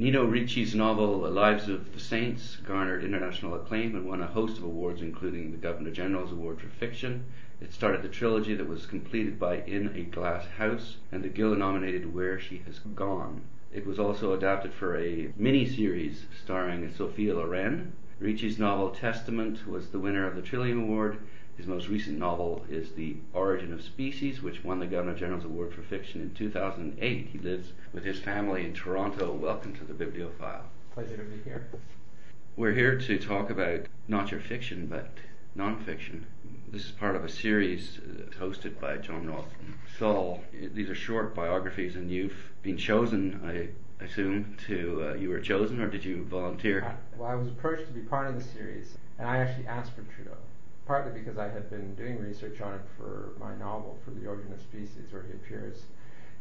Nino Ricci's novel Lives of the Saints garnered international acclaim and won a host of awards, including the Governor General's Award for Fiction. It started the trilogy that was completed by In a Glass House and the Giller nominated Where She Has Gone. It was also adapted for a mini-series starring Sophia Loren. Ricci's novel Testament was the winner of the Trillium Award. His most recent novel is The Origin of Species, which won the Governor General's Award for Fiction in 2008. He lives with his family in Toronto. Welcome to the Biblio File. Pleasure to be here. We're here to talk about not your fiction, but nonfiction. This is part of a series uh, hosted by John Ralston Saul. These are short biographies, and you've been chosen, I assume, to uh, you were chosen, or did you volunteer? I, well, I was approached to be part of the series, and I actually asked for Trudeau, partly because I had been doing research on him for my novel, for The Origin of Species, where he appears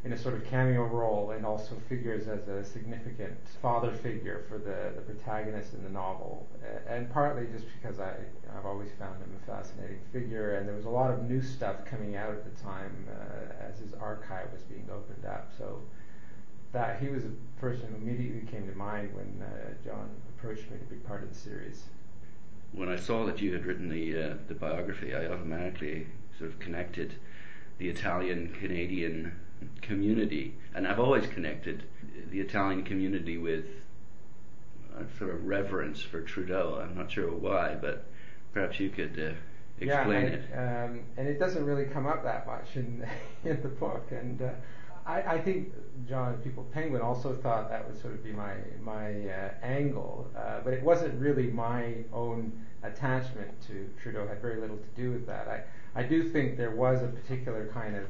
in a sort of cameo role and also figures as a significant father figure for the, the protagonist in the novel. And partly just because I, I've always found him a fascinating figure, and there was a lot of new stuff coming out at the time uh, as his archive was being opened up. So that he was a person who immediately came to mind when uh, John approached me to be part of the series. When I saw that you had written the uh, the biography, I automatically sort of connected the Italian Canadian community, and I've always connected the Italian community with a sort of reverence for Trudeau. I'm not sure why, but perhaps you could uh, explain yeah, it. Um, and it doesn't really come up that much in in the book, and. Uh, I, I, think John People Penguin also thought that would sort of be my my uh, angle, uh, but it wasn't really my own attachment to Trudeau. Had very little to do with that. I I do think there was a particular kind of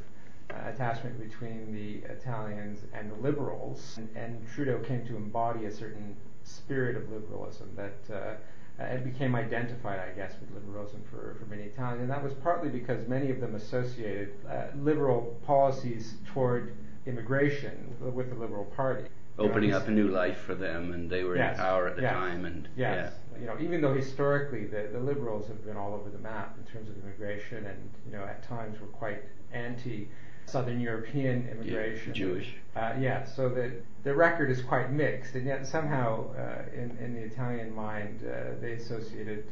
uh, attachment between the Italians and the liberals, and, and, Trudeau came to embody a certain spirit of liberalism that uh, it became identified, I guess, with liberalism for, for many Italians, and that was partly because many of them associated uh, liberal policies toward immigration with the Liberal Party. Opening you know, up a new life for them, and they were yes, in power at the yes, time, and yes. yeah. you know, even though historically the, the liberals have been all over the map in terms of immigration, and you know, at times were quite anti Southern European immigration. Yeah, Jewish. Uh, yeah, so the, the record is quite mixed, and yet somehow uh, in, in the Italian mind uh, they associated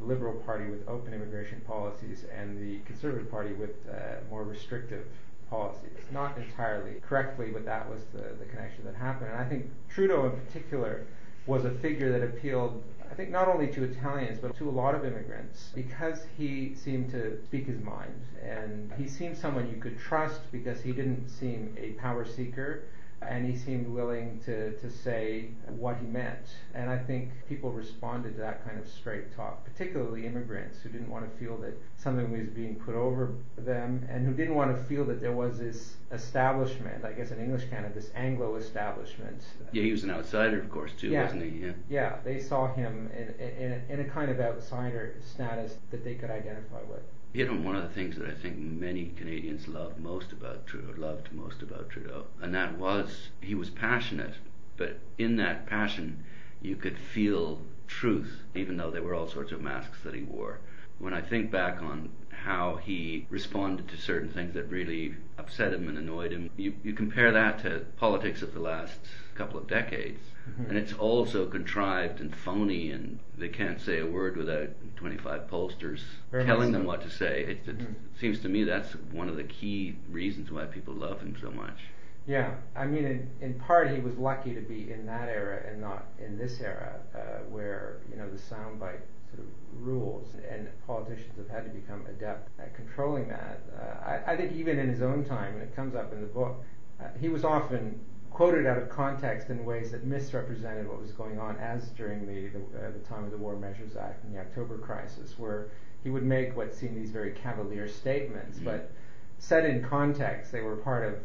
the Liberal Party with open immigration policies and the Conservative Party with uh, more restrictive policies. Not entirely correctly, but that was the, the connection that happened. And I think Trudeau in particular was a figure that appealed I think not only to Italians, but to a lot of immigrants, because he seemed to speak his mind. And he seemed someone you could trust because he didn't seem a power seeker and he seemed willing to, to say what he meant. And I think people responded to that kind of straight talk, particularly immigrants who didn't want to feel that something was being put over them and who didn't want to feel that there was this establishment, I guess in English Canada, this Anglo establishment. Yeah, he was an outsider, of course, too, yeah. wasn't he? Yeah. Yeah, they saw him in, in, in, a, in a kind of outsider status that they could identify with hit on one of the things that I think many Canadians loved most about Trudeau, loved most about Trudeau, and that was he was passionate, but in that passion you could feel truth, even though there were all sorts of masks that he wore. When I think back on how he responded to certain things that really upset him and annoyed him, you, you compare that to politics of the last couple of decades, mm-hmm. and it's all so contrived and phony, and they can't say a word without 25 pollsters Very telling them what to say. It, it mm-hmm. seems to me that's one of the key reasons why people love him so much. Yeah, I mean, in, in part, he was lucky to be in that era and not in this era, uh, where you know the soundbite sort of rules, and politicians have had to become adept at controlling that. Uh, I, I, think even in his own time, and it comes up in the book, uh, he was often quoted out of context in ways that misrepresented what was going on, as during the, the, uh, the time of the War Measures Act and the October crisis, where he would make what seemed these very cavalier statements, mm-hmm. but set in context, they were part of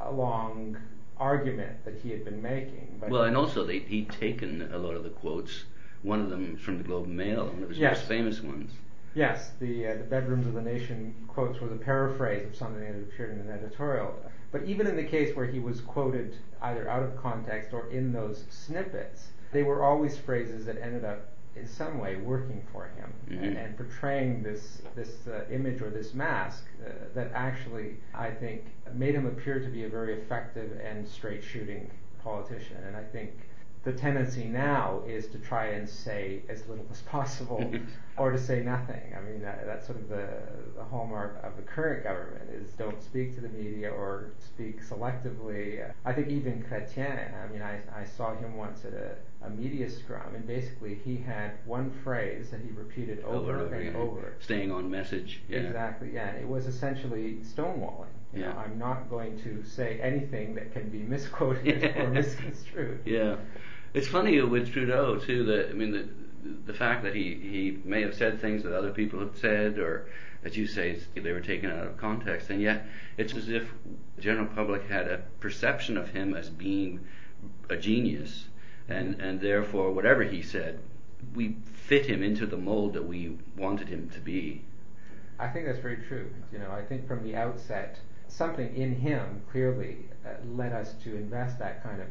a long argument that he had been making. well, and also they, he'd taken a lot of the quotes. One of them from the Globe and Mail, one of his yes. most famous ones. Yes, the uh, the bedrooms of the nation quotes was a paraphrase of something that had appeared in an editorial. But even in the case where he was quoted either out of context or in those snippets, they were always phrases that ended up in some way working for him mm-hmm. and, and, portraying this this uh, image or this mask uh, that actually I think made him appear to be a very effective and straight shooting politician. And I think the tendency now is to try and say as little as possible or to say nothing. I mean, that, that's sort of the, the hallmark of the current government is don't speak to the media or speak selectively. I think even Chrétien, I mean, I, I saw him once at a, a media scrum and basically he had one phrase that he repeated over, over and yeah. over. Staying on message. Yeah. Exactly, yeah. It was essentially stonewalling. You Yeah. know, I'm not going to say anything that can be misquoted or misconstrued. Yeah, it's funny with Trudeau too. That I mean, the the fact that he he may have said things that other people have said, or as you say, they were taken out of context, and yet it's as if the general public had a perception of him as being a genius, and and therefore whatever he said, we fit him into the mold that we wanted him to be. I think that's very true. You know, I think from the outset, something in him clearly uh, led us to invest that kind of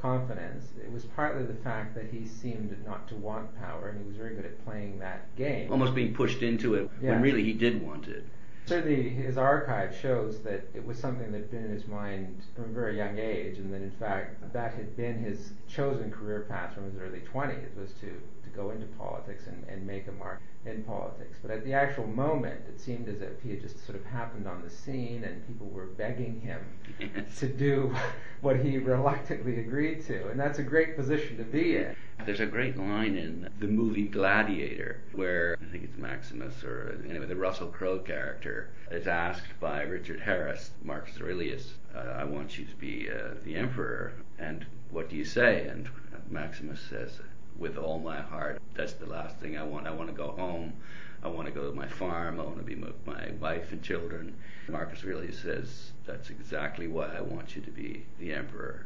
confidence. It was partly the fact that he seemed not to want power, and he was very good at playing that game. Almost being pushed into it Yeah. when really he did want it. Certainly, his archive shows that it was something that had been in his mind from a very young age, and that in fact that had been his chosen career path from his early 20s was to, to go into politics and, and make a mark in politics. But at the actual moment, it seemed as if he had just sort of happened on the scene, and people were begging him to do what he reluctantly agreed to, and that's a great position to be in. There's a great line in the movie Gladiator where I think it's Maximus or anyway the Russell Crowe character is asked by Richard Harris, Marcus Aurelius, uh, "I want you to be uh, the emperor, and what do you say?" And Maximus says, "With all my heart. That's the last thing I want. I want to go home. I want to go to my farm. I want to be with my wife and children." Marcus Aurelius says, "That's exactly why I want you to be the emperor."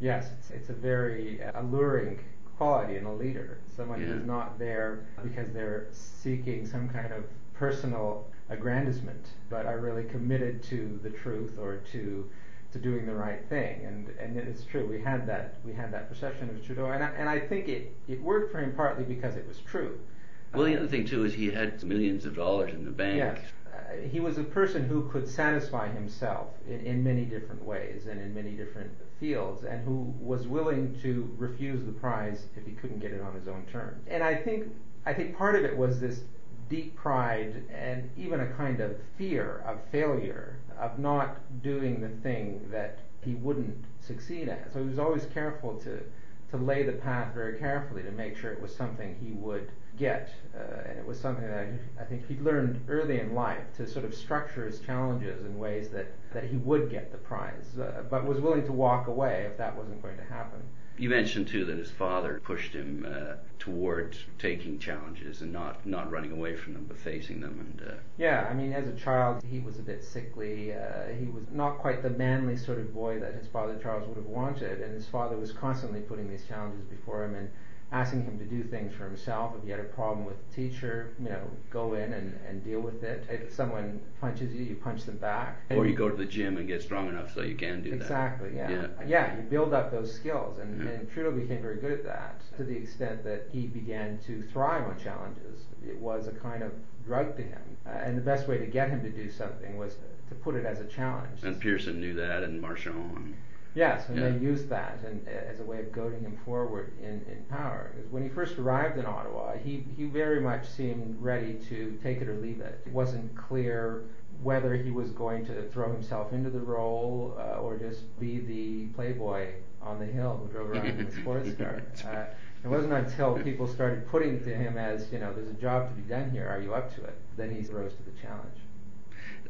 Yes, it's, it's a very uh, alluring quality in a leader. Someone Yeah. who's not there because they're seeking some kind of personal aggrandizement, but are really committed to the truth or to to doing the right thing. And and it's true. We had that we had that perception of Trudeau, and I, and I think it it worked for him partly because it was true. Well, the Uh, other thing too is he had millions of dollars in the bank. Yes. He was a person who could satisfy himself in, in many different ways and in many different fields, and who was willing to refuse the prize if he couldn't get it on his own terms. And I think I think part of it was this deep pride and even a kind of fear of failure, of not doing the thing that he wouldn't succeed at. So he was always careful to to lay the path very carefully to make sure it was something he would get. Uh, and it was something that I, I think he learned early in life to sort of structure his challenges in ways that, that he would get the prize, uh, but was willing to walk away if that wasn't going to happen. You mentioned too that his father pushed him uh, toward taking challenges and not not running away from them, but facing them. And uh, Yeah, I mean, as a child, he was a bit sickly. Uh, he was not quite the manly sort of boy that his father Charles would have wanted, and his father was constantly putting these challenges before him and asking him to do things for himself. If he had a problem with the teacher, you know, go in and, and deal with it. If someone punches you, you punch them back. or you go to the gym and get strong enough so you can do that. Exactly. Yeah. Yeah. Yeah. You build up those skills, and, Yeah. and Trudeau became very good at that to the extent that he began to thrive on challenges. It was a kind of drug to him, uh, and the best way to get him to do something was to put it as a challenge. And Pearson knew that, and Marchand. Yes, and Yeah. they used that and, uh, as a way of goading him forward in, in power. 'Cause when he first arrived in Ottawa, he, he very much seemed ready to take it or leave it. It wasn't clear whether he was going to throw himself into the role uh, or just be the playboy on the hill who drove around in a sports car. Uh, it wasn't until people started putting to him as, you know, there's a job to be done here, are you up to it, that he rose to the challenge.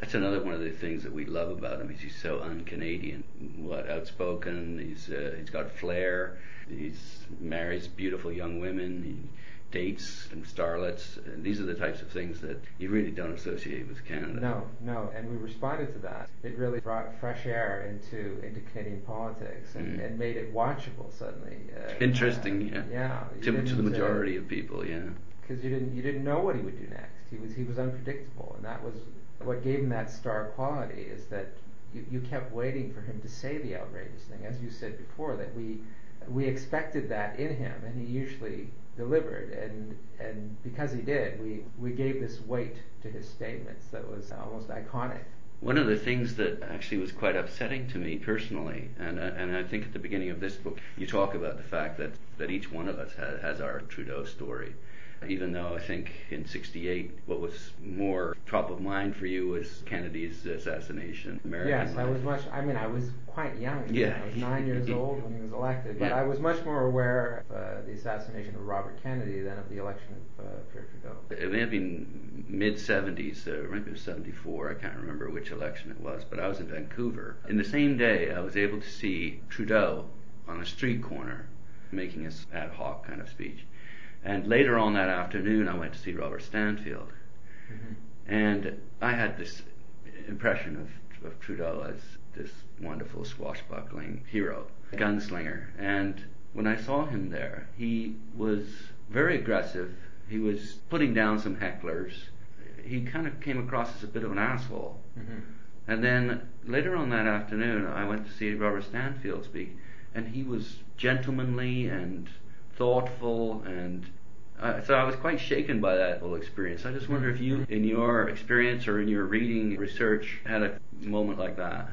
That's another one of the things that we love about him. Is he's so un-Canadian. What outspoken. He's uh, he's got flair. He's marries beautiful young women. He dates and starlets. And these are the types of things that you really don't associate with Canada. No, no, and we responded to that. It really brought fresh air into into Canadian politics and, Mm. and made it watchable suddenly. Uh, Interesting. uh, yeah. yeah. To, to the uh, majority of people. Yeah. because you didn't you didn't know what he would do next. He was he was unpredictable, and that was what gave him that star quality. Is that you, you kept waiting for him to say the outrageous thing, as you said before. That we we expected that in him, and he usually delivered. And and because he did, we we gave this weight to his statements that was almost iconic. one of the things that actually was quite upsetting to me personally, and uh, and I think at the beginning of this book you talk about the fact that that each one of us has, has our Trudeau story, even though I think in 68 what was more top of mind for you was Kennedy's assassination. American yes, life. I was much, I mean, I was quite young. Yeah. I was nine years old when he was elected, but yeah. I was much more aware of uh, the assassination of Robert Kennedy than of the election of uh, Pierre Trudeau. It may have been mid 70s, uh, maybe it was 74, I can't remember which election it was, but I was in Vancouver. In the same day, I was able to see Trudeau on a street corner making his ad hoc kind of speech. And later on that afternoon, I went to see Robert Stanfield. Mm-hmm. And I had this impression of, of Trudeau as this wonderful swashbuckling hero, gunslinger. And when I saw him there, he was very aggressive. He was putting down some hecklers. He kind of came across as a bit of an asshole. Mm-hmm. And then later on that afternoon, I went to see Robert Stanfield speak, and he was gentlemanly and thoughtful and uh, so I was quite shaken by that whole experience. I just wonder if you, in your experience or in your reading research, had a moment like that.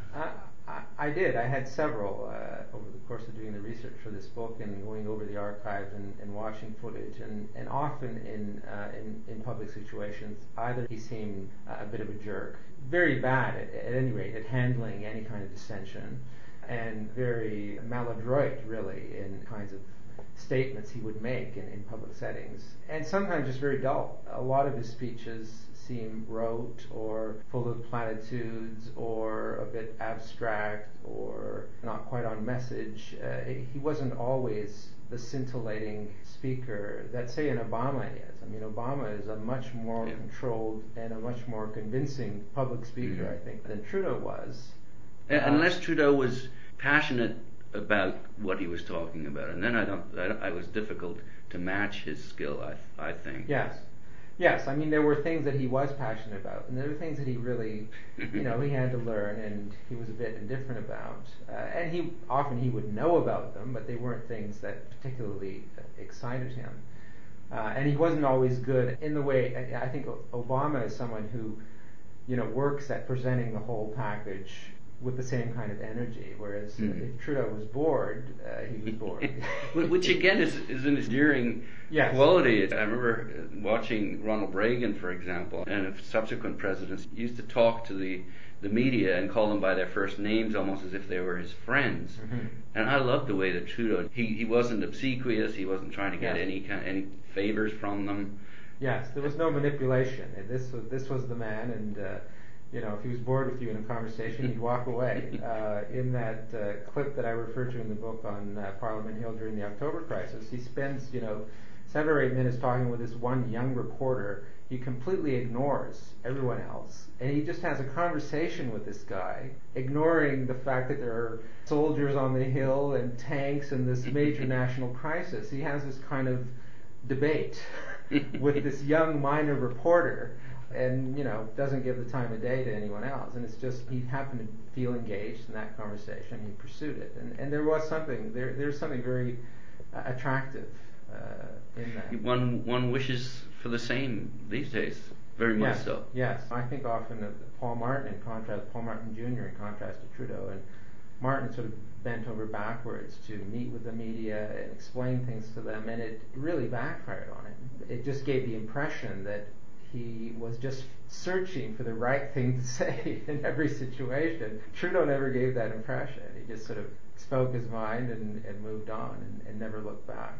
I, I, did. I had several uh, over the course of doing the research for this book and going over the archives and, and watching footage. And, and often in, uh, in, in public situations, either he seemed a bit of a jerk, very bad at, at any rate at handling any kind of dissension, and very maladroit really in kinds of statements he would make in, in public settings, and sometimes just very dull. A lot of his speeches seem rote or full of platitudes or a bit abstract or not quite on message. Uh, he wasn't always the scintillating speaker that, say, an Obama is. I mean, Obama is a much more yeah. controlled and a much more convincing public speaker, mm-hmm. I think, than Trudeau was. Uh, Unless Trudeau was passionate about what he was talking about, and then I don't. I, I was difficult to match his skill. I I think. Yes. Yes, I mean there were things that he was passionate about, and there were things that he really, you know, he had to learn, and he was a bit indifferent about. Uh, and he often he would know about them, but they weren't things that particularly excited him. Uh, and he wasn't always good in the way. I think Obama is someone who, you know, works at presenting the whole package with the same kind of energy. Whereas mm. if Trudeau was bored, uh, he was bored. Which again is, is an endearing yes. quality. I remember watching Ronald Reagan, for example, and subsequent presidents used to talk to the the media and call them by their first names almost as if they were his friends. Mm-hmm. And I loved the way that Trudeau he, he wasn't obsequious, he wasn't trying to get yes. any kind any favors from them. Yes, there was no manipulation. This was this was the man and uh, you know, if he was bored with you in a conversation, he'd walk away. Uh, in that uh, clip that I referred to in the book on uh, Parliament Hill during the October crisis, he spends, you know, seven or eight minutes talking with this one young reporter. He completely ignores everyone else, and he just has a conversation with this guy, ignoring the fact that there are soldiers on the hill and tanks and this major national crisis. He has this kind of debate with this young minor reporter and you know doesn't give the time of day to anyone else. And it's just he happened to feel engaged in that conversation. He pursued it. And and there was something there there's something very uh, attractive uh, in that. One one wishes for the same these days very much yes, so. Yes. I think often that Paul Martin in contrast Paul Martin Jr. in contrast to Trudeau and Martin sort of bent over backwards to meet with the media and explain things to them and it really backfired on him. It just gave the impression that he was just searching for the right thing to say in every situation. Trudeau never gave that impression. He just sort of spoke his mind and, and moved on and, and never looked back.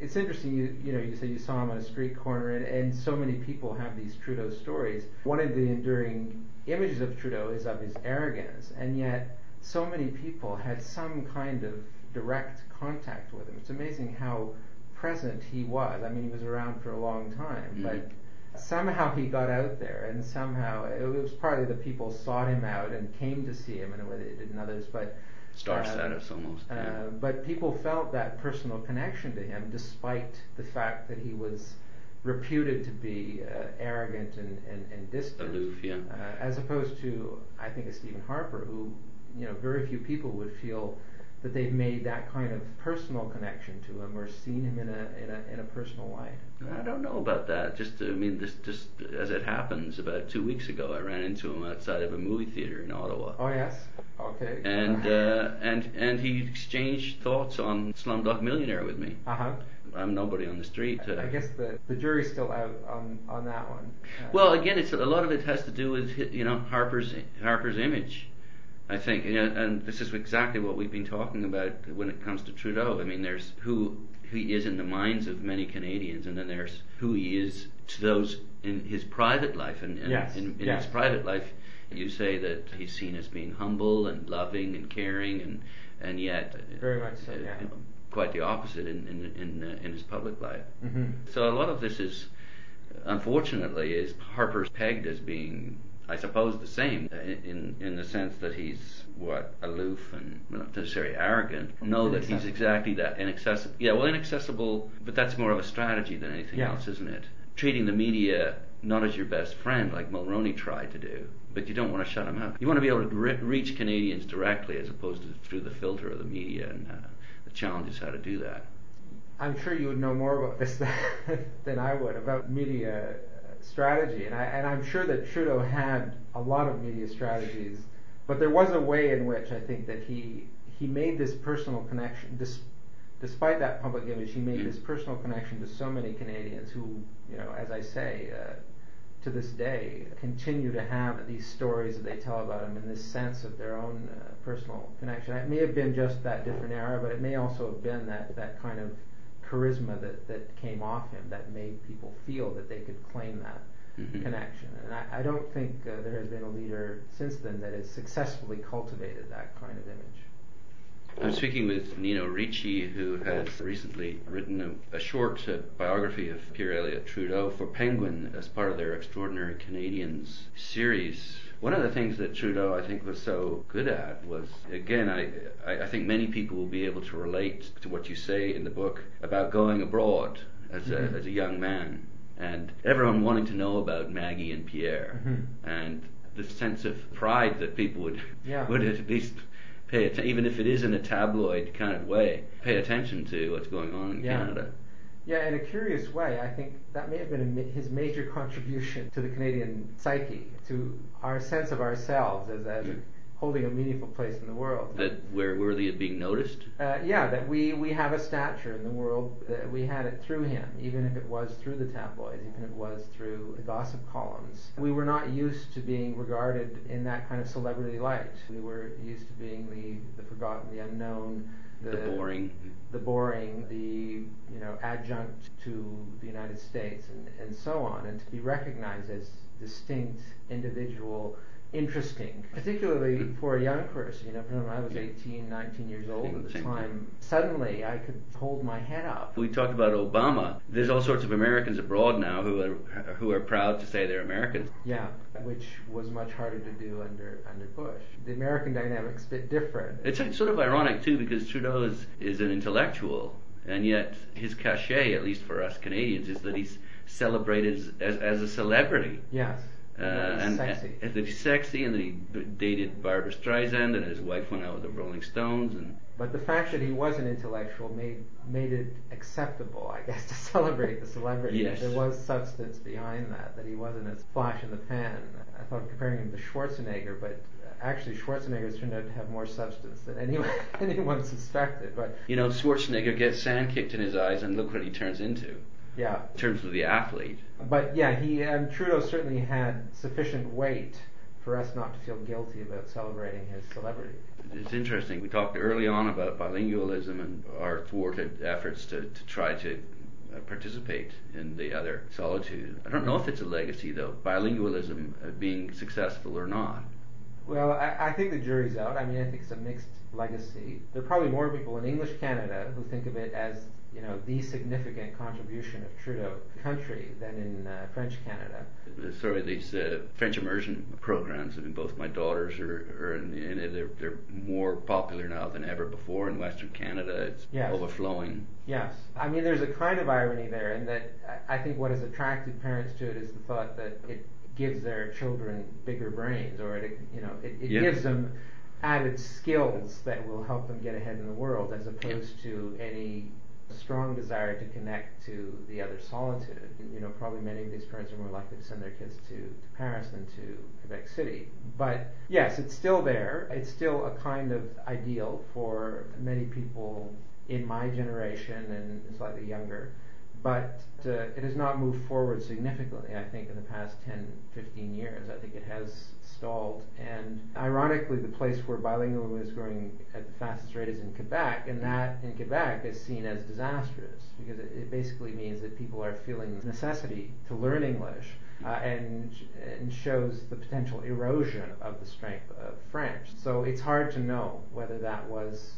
It's interesting, you, you know, you say you saw him on a street corner, and, and so many people have these Trudeau stories. One of the enduring images of Trudeau is of his arrogance, and yet so many people had some kind of direct contact with him. It's amazing how present he was. I mean, he was around for a long time, mm-hmm. but somehow he got out there, and somehow it was partly that people sought him out and came to see him in a way they didn't others, but star uh, status almost. Uh, yeah. But people felt that personal connection to him, despite the fact that he was reputed to be uh, arrogant and, and, and distant, aloof, yeah. Uh, as opposed to I think a Stephen Harper, who you know very few people would feel that they've made that kind of personal connection to him or seen him in a in a in a personal light. I don't know about that. Just I mean, this just as it happens, about two weeks ago, I ran into him outside of a movie theater in Ottawa. Oh yes, okay. And uh, and and he exchanged thoughts on Slumdog Millionaire with me. Uh huh. I'm nobody on the street. Uh, I guess the the jury's still out on on that one. Uh, well, again, it's a lot of it has to do with you know Harper's Harper's image. I think, you know, and this is exactly what we've been talking about when it comes to Trudeau. I mean, there's who who he is in the minds of many Canadians, and then there's who he is to those in his private life. And, and Yes, in, in yes. his private life, you say that he's seen as being humble and loving and caring, and and yet Very much so, uh, yeah. you know, quite the opposite in in in, uh, in his public life. hmm So a lot of this is, unfortunately, is Harper's pegged as being, I suppose, the same in in the sense that he's what aloof and not necessarily arrogant. No, that he's exactly that inaccessible. Yeah, well, inaccessible, but that's more of a strategy than anything Yeah. else, isn't it? Treating the media not as your best friend, like Mulroney tried to do, but you don't want to shut him out. You want to be able to re- reach Canadians directly, as opposed to through the filter of the media, and uh, the challenge is how to do that. I'm sure you would know more about this than, I would about media uh, strategy, and I and I'm sure that Trudeau had a lot of media strategies, but there was a way in which I think that he he made this personal connection. Despite that public image, he made Mm. this personal connection to so many Canadians who, you know, as I say. Uh, to this day, continue to have these stories that they tell about him and this sense of their own uh, personal connection. It may have been just that different era, but it may also have been that, that kind of charisma that, that came off him that made people feel that they could claim that Mhm. connection. And I, I don't think uh, there has been a leader since then that has successfully cultivated that kind of image. I'm speaking with Nino Ricci, who has recently written a, a short uh, biography of Pierre Elliott Trudeau for Penguin as part of their Extraordinary Canadians series. One of the things that Trudeau, I think, was so good at was, again, I, I think many people will be able to relate to what you say in the book about going abroad as a, Mhm. as a young man and everyone wanting to know about Maggie and Pierre Mhm. and the sense of pride that people would Yeah. would at least pay attention, even if it is in a tabloid kind of way, pay attention to what's going on in Yeah. Canada. Yeah, in a curious way, I think that may have been a, his major contribution to the Canadian psyche, to our sense of ourselves as, as Mm. holding a meaningful place in the world. That we're worthy of being noticed. Uh, yeah, that we, we have a stature in the world, that we had it through him, even if it was through the tabloids, even if it was through the gossip columns. We were not used to being regarded in that kind of celebrity light. We were used to being the, the forgotten, the unknown, The boring. the boring, the you know adjunct to the United States, and, and so on, and to be recognized as distinct, individual, interesting, particularly mm-hmm. for a young person. You know, from I was 18, 19 years old at the time. Suddenly, I could hold my head up. We talked about Obama. There's all sorts of Americans abroad now who are who are proud to say they're Americans. Yeah, which was much harder to do under under Bush. The American dynamic's a bit different. It's sort of ironic too because Trudeau is, is an intellectual, and yet his cachet, at least for us Canadians, is that he's celebrated as, as, as a celebrity. yes. Uh, and, sexy. and that he's sexy, and that he dated Barbra Streisand, and his wife went out with the Rolling Stones, and But the fact that he was an intellectual made made it acceptable, I guess, to celebrate the celebrity. Yes. There was substance behind that, that he wasn't as flash in the pan. I thought comparing him to Schwarzenegger, but actually Schwarzenegger's turned out to have more substance than anyone anyone suspected. But you know Schwarzenegger gets sand kicked in his eyes, and look what he turns into yeah, in terms of the athlete. but yeah, he um, Trudeau certainly had sufficient weight for us not to feel guilty about celebrating his celebrity. It's interesting. We talked early on about bilingualism and our thwarted efforts to, to try to uh, participate in the other solitude. I don't know if it's a legacy though, bilingualism uh, being successful or not. Well, I, I think the jury's out. I mean, I think it's a mixed legacy. There are probably more people in English Canada who think of it as, you know, the significant contribution of Trudeau country than in uh, French Canada. Sorry, these uh, French immersion programs. I mean, both my daughters are, are in, in it. They're, they're more popular now than ever before in Western Canada. It's Yes. overflowing. Yes. I mean, there's a kind of irony there in that I I think what has attracted parents to it is the thought that it gives their children bigger brains, or it, you know, it, it Yeah. gives them added skills that will help them get ahead in the world as opposed to any strong desire to connect to the other solitude. You know, probably many of these parents are more likely to send their kids to, to Paris than to Quebec City. But yes, it's still there. It's still a kind of ideal for many people in my generation and slightly younger but uh, it has not moved forward significantly, I think, in the past 10, 15 years. I think it has And ironically, the place where bilingualism is growing at the fastest rate is in Quebec, and that in Quebec is seen as disastrous because it, it basically means that people are feeling the necessity to learn English. Uh, and, and shows the potential erosion of the strength of French. So it's hard to know whether that was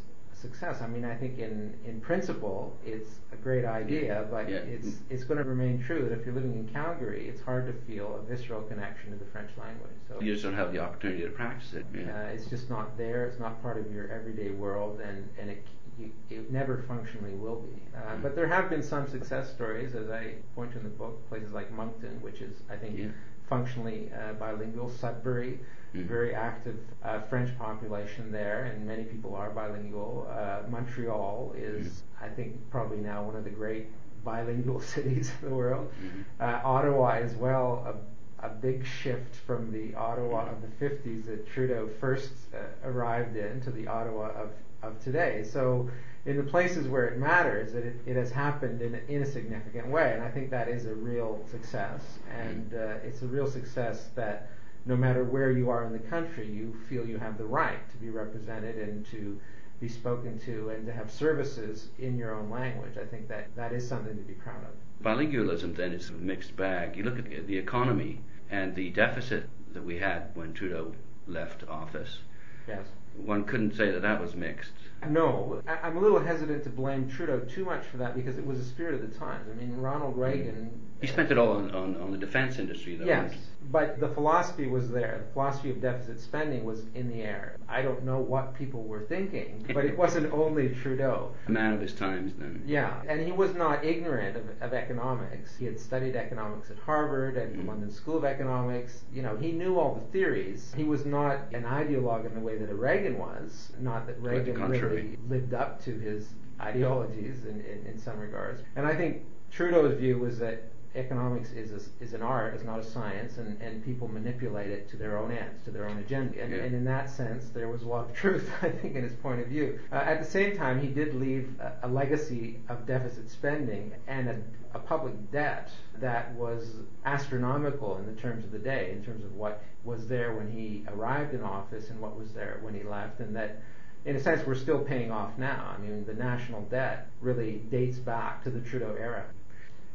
success. I mean, I think in, in principle, it's a great idea, but yeah. it's it's going to remain true that if you're living in Calgary, it's hard to feel a visceral connection to the French language. So you just don't have the opportunity to practice it. Yeah. Uh, it's just not there. It's not part of your everyday world, and and it you, it never functionally will be. Uh, mm-hmm. But there have been some success stories, as I point to in the book, places like Moncton, which is I think yeah. Functionally uh, bilingual, Sudbury mm-hmm. very active uh, French population there, and many people are bilingual. Uh, Montreal is, mm-hmm. I think, probably now one of the great bilingual cities in the world. Mm-hmm. Uh, Ottawa as well, a, a, big shift from the Ottawa of the 50s that Trudeau first uh, arrived in to the Ottawa of, of today. So in the places where it matters, it, it has happened in, in a significant way, and I think that is a real success. And uh, it's a real success that no matter where you are in the country, you feel you have the right to be represented and to be spoken to and to have services in your own language. I think that that is something to be proud of. Bilingualism then is a mixed bag. You look at the economy and the deficit that we had when Trudeau left office. Yes. One couldn't say that that was mixed. No, I'm a little hesitant to blame Trudeau too much for that because it was the spirit of the times. I mean, Ronald Reagan. He spent it all on, on, on the defense industry, though. Yes, but the philosophy was there. The philosophy of deficit spending was in the air. I don't know what people were thinking, but it wasn't only Trudeau. A man of his times, then. Yeah, and he was not ignorant of, of economics. He had studied economics at Harvard and mm. the London School of Economics. You know, he knew all the theories. He was not an ideologue in the way that a Reagan was. Not that Reagan really lived up to his ideologies in, in, in some regards. And I think Trudeau's view was that economics is a, is an art, it's not a science, and, and people manipulate it to their own ends, to their own agenda. And, yeah. and in that sense, there was a lot of truth, I think, in his point of view. Uh, at the same time, he did leave a, a legacy of deficit spending and a, a public debt that was astronomical in the terms of the day, in terms of what was there when he arrived in office and what was there when he left, and that in a sense, we're still paying off now. I mean, the national debt really dates back to the Trudeau era.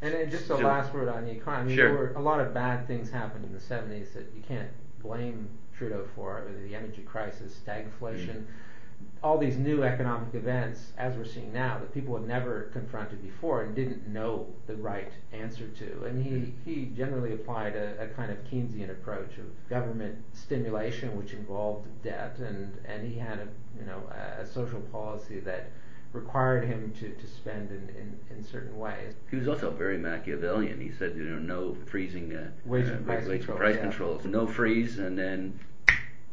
And then just a last word on the economy. Sure. There were a lot of bad things happened in the 70s that you can't blame Trudeau for. The energy crisis, stagflation, mm-hmm. All these new economic events, as we're seeing now, that people had never confronted before and didn't know the right answer to. And he, he generally applied a, a kind of Keynesian approach of government stimulation, which involved debt, and, and he had a, you know, a, a social policy that required him to, to spend in, in, in certain ways. He was also very Machiavellian. He said, you know, no freezing uh, wage and uh, price, wage controls, price yeah. controls, no freeze, and then.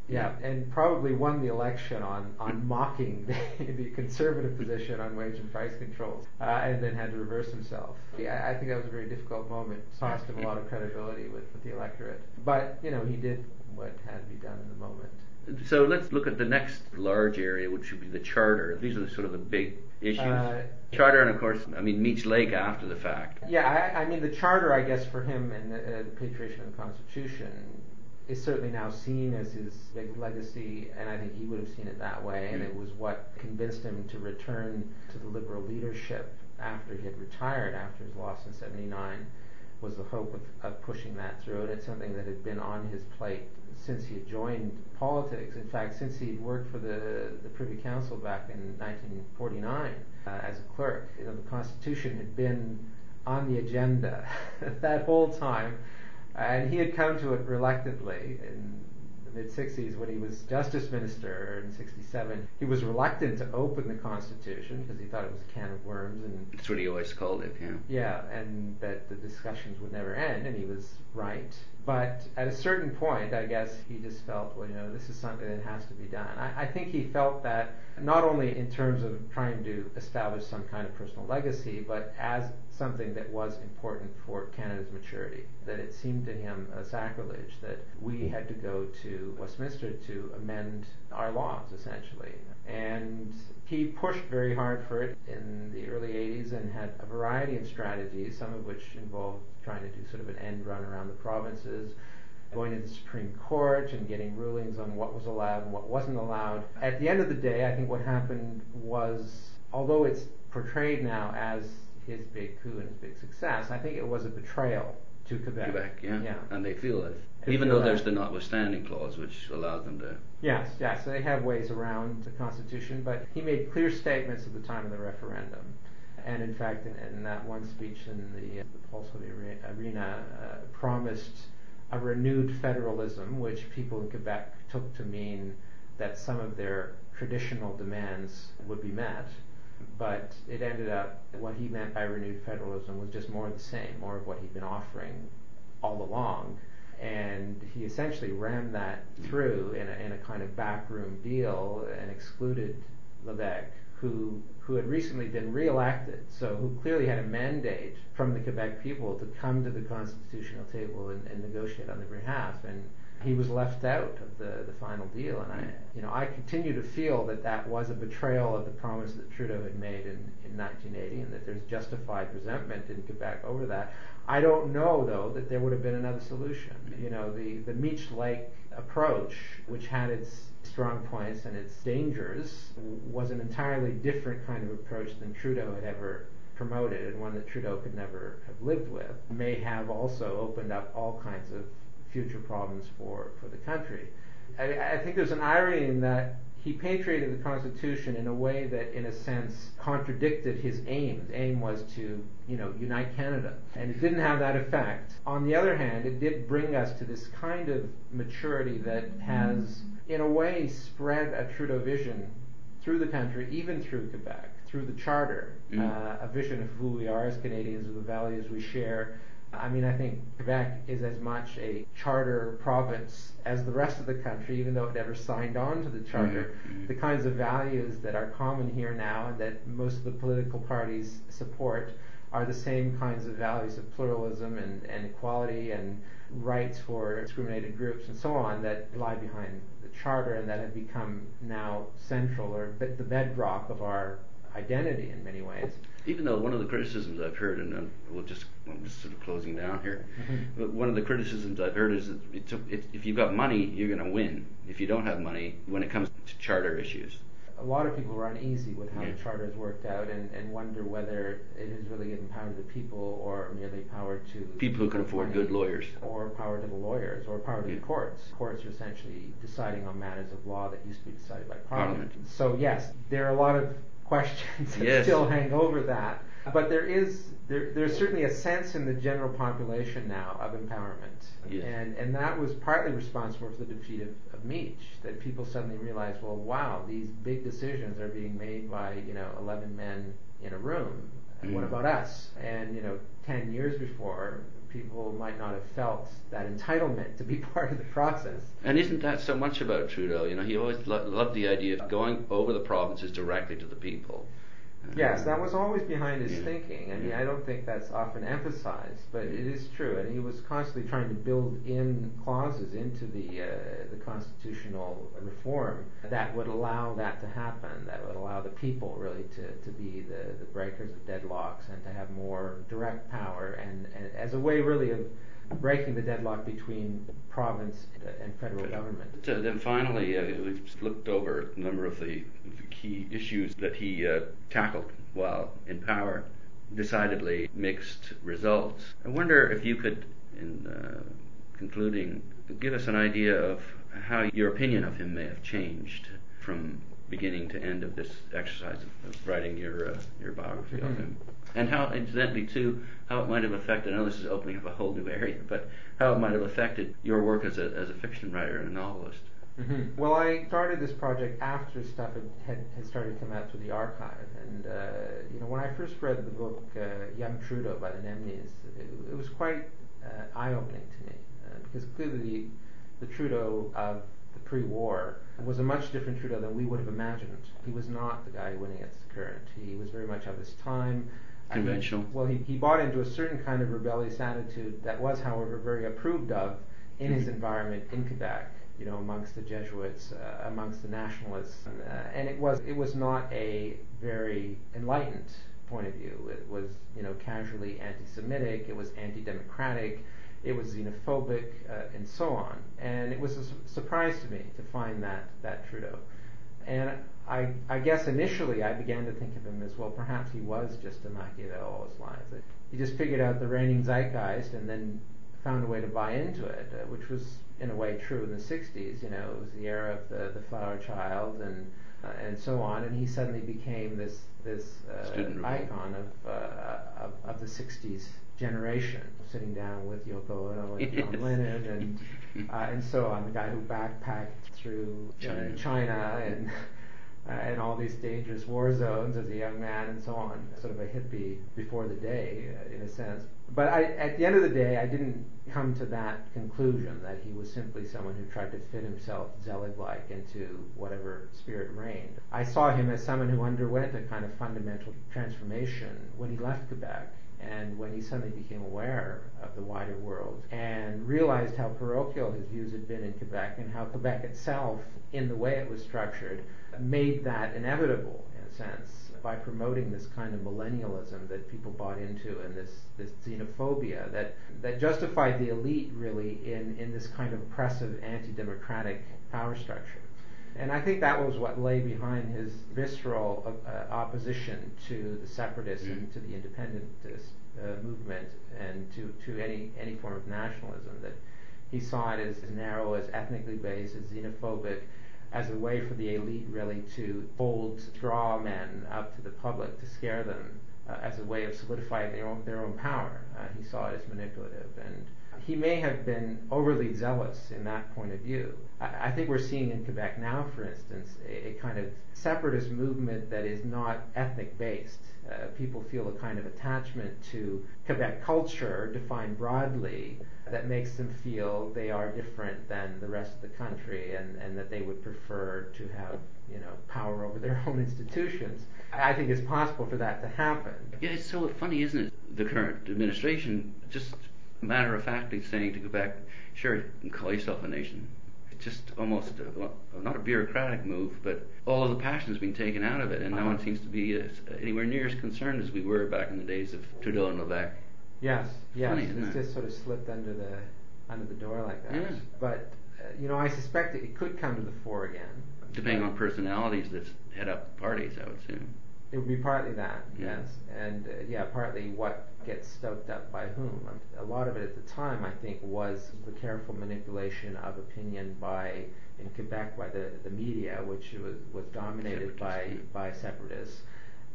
Yeah, and probably won the election on, on mocking the, the conservative position on wage and price controls, uh, and then had to reverse himself. Yeah, I think that was a very difficult moment. Cost him a lot of credibility with, with the electorate. But, you know, he did what had to be done in the moment. So let's look at the next large area, which would be the charter. These are the, sort of the big issues. Uh, charter, and of course, I mean Meech Lake after the fact. Yeah, I, I mean the charter, I guess, for him and the, uh, the patriation of the Constitution is certainly now seen as his big legacy, and I think he would have seen it that way. And it was what convinced him to return to the liberal leadership after he had retired after his loss in '79 was the hope of, of pushing that through. And it's something that had been on his plate since he had joined politics. In fact, since he had worked for the, the Privy Council back in 1949 uh, as a clerk, you know, the Constitution had been on the agenda that whole time, and he had come to it reluctantly. In the mid 60s, when he was Justice Minister in 67, he was reluctant to open the Constitution because he thought it was a can of worms. And that's what he always called it. Yeah. Yeah, and that the discussions would never end, and he was right But at a certain point, I guess he just felt, well, you know, this is something that has to be done. I, I think he felt that not only in terms of trying to establish some kind of personal legacy, but as something that was important for Canada's maturity. That it seemed to him a sacrilege that we had to go to Westminster to amend our laws, essentially. And he pushed very hard for it in the early 80s and had a variety of strategies, some of which involved trying to do sort of an end run around the provinces, going to the Supreme Court and getting rulings on what was allowed and what wasn't allowed. At the end of the day, I think what happened was, although it's portrayed now as his big coup and his big success, I think it was a betrayal to Quebec. Quebec, yeah. yeah. And they feel it. They Even feel though there's the notwithstanding clause, which allows them to. Yes, yes, they have ways around the Constitution, but he made clear statements at the time of the referendum. And in fact, in, in that one speech in the, uh, the Paul Sauvé Arena, uh, promised a renewed federalism, which people in Quebec took to mean that some of their traditional demands would be met. But it ended up what he meant by renewed federalism was just more of the same, more of what he'd been offering all along. And he essentially rammed that through in a, in a kind of backroom deal and excluded Levesque, who who had recently been reelected, so who clearly had a mandate from the Quebec people to come to the constitutional table and, and negotiate on their behalf. And he was left out of the, the final deal. And I, you know, I continue to feel that that was a betrayal of the promise that Trudeau had made in, in 1980, and that there's justified resentment in Quebec over that. I don't know, though, that there would have been another solution. You know, the, the Meech Lake approach, which had its strong points and its dangers, was an entirely different kind of approach than Trudeau had ever promoted, and one that Trudeau could never have lived with, may have also opened up all kinds of future problems for, for the country. I, I think there's an irony in that he patriated the Constitution in a way that, in a sense, contradicted his aim. His aim was to, you know, unite Canada, and it didn't have that effect. On the other hand, it did bring us to this kind of maturity that has, in a way, spread a Trudeau vision through the country, even through Quebec, through the Charter, Mm. uh, a vision of who we are as Canadians, of the values we share. I mean, I think Quebec is as much a charter province as the rest of the country, even though it never signed on to the charter. Mhm. The kinds of values that are common here now and that most of the political parties support are the same kinds of values of pluralism and, and equality and rights for discriminated groups and so on that lie behind the charter and that have become now central or the bedrock of our identity in many ways. Even though one of the criticisms I've heard, and um, we'll just I'm just sort of closing down here, Mhm. but one of the criticisms I've heard is that it's, it's, if you've got money, you're going to win. If you don't have money, when it comes to charter issues, a lot of people were uneasy with how Yeah. the charter has worked out and, and wonder whether it has really given power to the people or merely power to people who can afford good lawyers. or power to the lawyers or power to Yeah. the courts. Courts are essentially deciding on matters of law that used to be decided by parliament. Parliament. So yes, there are a lot of questions that Yes. still hang over that. But there is there, there's certainly a sense in the general population now of empowerment. Yes. And and that was partly responsible for the defeat of, of Meech, that people suddenly realized, well, wow, these big decisions are being made by, you know, 11 men in a room. And What Mm. about us? And, you know, 10 years before, people might not have felt that entitlement to be part of the process. And isn't that so much about Trudeau? You know, he always lo- loved the idea of going over the provinces directly to the people. Yes, that was always behind his Yeah. thinking. I mean. I don't think that's often emphasized, but it is true. And he was constantly trying to build in clauses into the uh, the constitutional reform that would allow that to happen. That would allow the people really to, to be the, the breakers of deadlocks and to have more direct power, and, and as a way really of breaking the deadlock between province and federal government. So then finally, uh, we've looked over a number of the, the key issues that he uh, tackled while in power. Decidedly mixed results. I wonder if you could, in uh, concluding, give us an idea of how your opinion of him may have changed from beginning to end of this exercise of, of writing your uh, your biography of Mhm. him, and how, incidentally, too, how it might have affected. I know this is opening up a whole new area, but how it might have affected your work as a as a fiction writer and a novelist. hmm Well, I started this project after stuff had, had, started to come out through the archive, and uh, you know when I first read the book uh, Young Trudeau by the Nemnis, it, it was quite uh, eye-opening to me. Uh, because clearly the Trudeau of the pre-war was a much different Trudeau than we would have imagined. He was not the guy winning at the current. He was very much of his time. Conventional. He, well, he, he bought into a certain kind of rebellious attitude that was, however, very approved of in his mm-hmm. environment in Quebec. You know, amongst the Jesuits, uh, amongst the nationalists, and, uh, and it was it was not a very enlightened point of view. It was, you know, casually anti-Semitic. It was anti-democratic. It was xenophobic, uh, and so on. And it was a su- surprise to me to find that that Trudeau. And I, I guess initially I began to think of him as well. Perhaps he was just a Machiavelli all his life. He just figured out the reigning zeitgeist and then found a way to buy into it, uh, which was in a way true in the 60s. You know, it was the era of the, the flower child and uh, and so on. And he suddenly became this this uh, icon of, uh, of, of the '60s generation, sitting down with Yoko Ono and John Lennon and uh, and so on. The guy who backpacked through China, China and uh, and all these dangerous war zones as a young man and so on. Sort of a hippie before the day, uh, in a sense. But I, at the end of the day, I didn't come to that conclusion that he was simply someone who tried to fit himself Zelig-like into whatever spirit reigned. I saw him as someone who underwent a kind of fundamental transformation when he left Quebec and when he suddenly became aware of the wider world and realized how parochial his views had been in Quebec and how Quebec itself, in the way it was structured, made that inevitable in a sense by promoting this kind of millennialism that people bought into and this, this xenophobia that, that justified the elite really in, in this kind of oppressive anti-democratic power structure. And I think that was what lay behind his visceral uh, opposition to the separatists mm. and to the independentist uh, movement and to, to any, any form of nationalism. That he saw it as, as narrow, as ethnically based, as xenophobic, as a way for the elite really to hold straw men up to the public to scare them uh, as a way of solidifying their own, their own power. Uh, he saw it as manipulative. And he may have been overly zealous in that point of view. I, think we're seeing in Quebec now, for instance, a, a, kind of separatist movement that is not ethnic based. Uh, people feel a kind of attachment to Quebec culture, defined broadly, that makes them feel they are different than the rest of the country and, and that they would prefer to have you know power over their own institutions. I think it's possible for that to happen. Yeah, it's so funny, isn't it? The current administration just matter of factly saying to Quebec, sure, you can call yourself a nation. It's just almost a, not a bureaucratic move, but all of the passion has been taken out of it, and uh-huh. no one seems to be as, anywhere near as concerned as we were back in the days of Trudeau and Levesque. Yes, yes, Funny, it's just sort of slipped under the under the door like that. Yeah. But uh, you know, I suspect it, it could come to the fore again. Depending on personalities that head up parties, I would assume. It would be partly that, yeah. yes, and uh, yeah, partly what gets stoked up by whom. A lot of it at the time, I think, was the careful manipulation of opinion by in Quebec by the, the media, which was was dominated by by separatists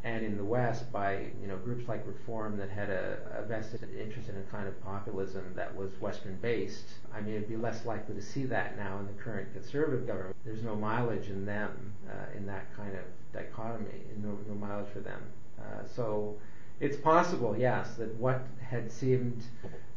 and in the West by you know groups like Reform that had a, a, vested interest in a kind of populism that was Western based. I mean, it'd be less likely to see that now in the current conservative government. There's no mileage in them uh, in that kind of dichotomy, no, no mileage for them. Uh, so it's possible, yes, that what had seemed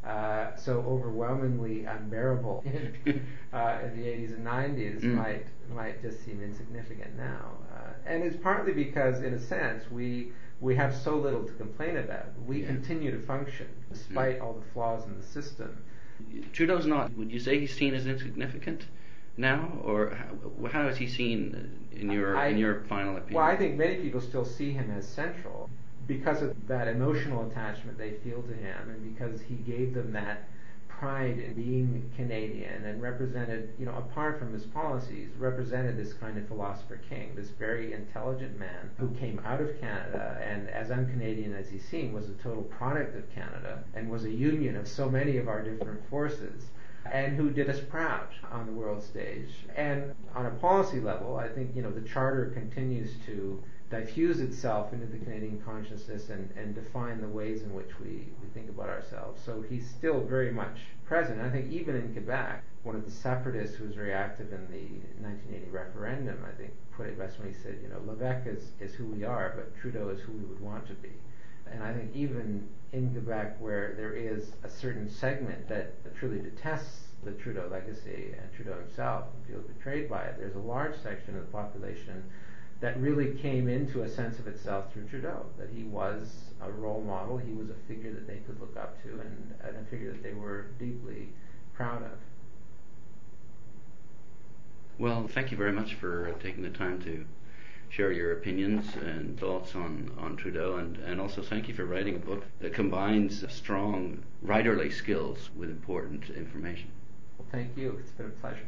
uh, so overwhelmingly unbearable in, uh, in, the 80s and 90s mm. might might just seem insignificant now, uh, and it's partly because, in a sense, we we have so little to complain about. We yeah. continue to function despite mm. all the flaws in the system. Trudeau's not. Would you say he's seen as insignificant? now, or how, how is he seen in your I, in your final opinion? Well, I think many people still see him as central because of that emotional attachment they feel to him, and because he gave them that pride in being Canadian and represented, you know, apart from his policies, represented this kind of philosopher king, this very intelligent man who came out of Canada and, as un-Canadian as he seemed, was a total product of Canada and was a union of so many of our different forces and who did us proud on the world stage. And on a policy level, I think, you know, the Charter continues to diffuse itself into the Canadian consciousness and, and define the ways in which we, we think about ourselves. So he's still very much present. I think even in Quebec, one of the separatists who was very active in the 1980 referendum, I think, put it best when he said, you know, Levesque is, is who we are, but Trudeau is who we would want to be. And I think even in Quebec, where there is a certain segment that truly detests the Trudeau legacy and Trudeau himself and feels betrayed by it, there's a large section of the population that really came into a sense of itself through Trudeau, that he was a role model, he was a figure that they could look up to, and, and a figure that they were deeply proud of. Well, thank you very much for taking the time to share your opinions and thoughts on, on Trudeau, and, and also thank you for writing a book that combines strong writerly skills with important information. Well, thank you. It's been a pleasure.